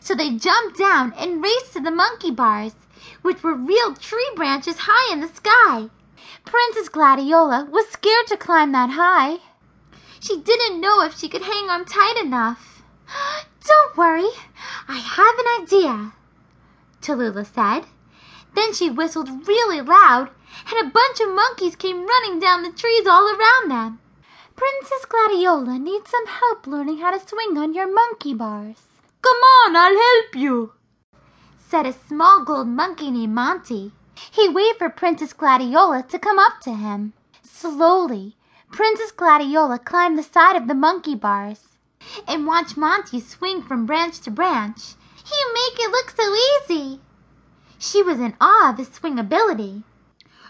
So they jumped down and raced to the monkey bars, which were real tree branches high in the sky. Princess Gladiola was scared to climb that high. She didn't know if she could hang on tight enough. Don't worry, I have an idea, Tallulah said. Then she whistled really loud, and a bunch of monkeys came running down the trees all around them. Princess Gladiola needs some help learning how to swing on your monkey bars. Come on, I'll help you, said a small gold monkey named Monty. He waved for Princess Gladiola to come up to him. Slowly, Princess Gladiola climbed the side of the monkey bars and watched Monty swing from branch to branch. You make it look so easy. She was in awe of his swing ability.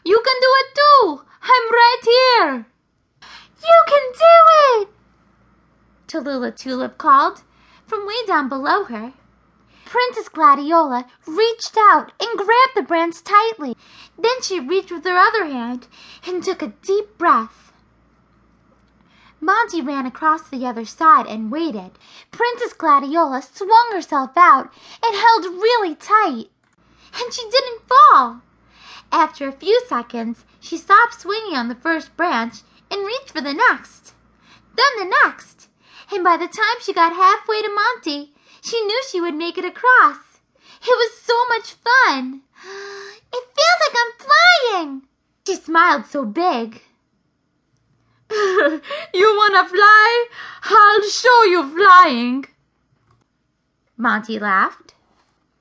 You can do it too! I'm right here! You can do it! Tallulah Tulip called from way down below her. Princess Gladiola reached out and grabbed the branch tightly. Then she reached with her other hand and took a deep breath. Monty ran across the other side and waited. Princess Gladiola swung herself out and held really tight. And she didn't fall. After a few seconds, she stopped swinging on the first branch and reached for the next. Then the next. And by the time she got halfway to Monty, she knew she would make it across. It was so much fun. It feels like I'm flying. She smiled so big. you wanna fly? I'll show you flying. Monty laughed.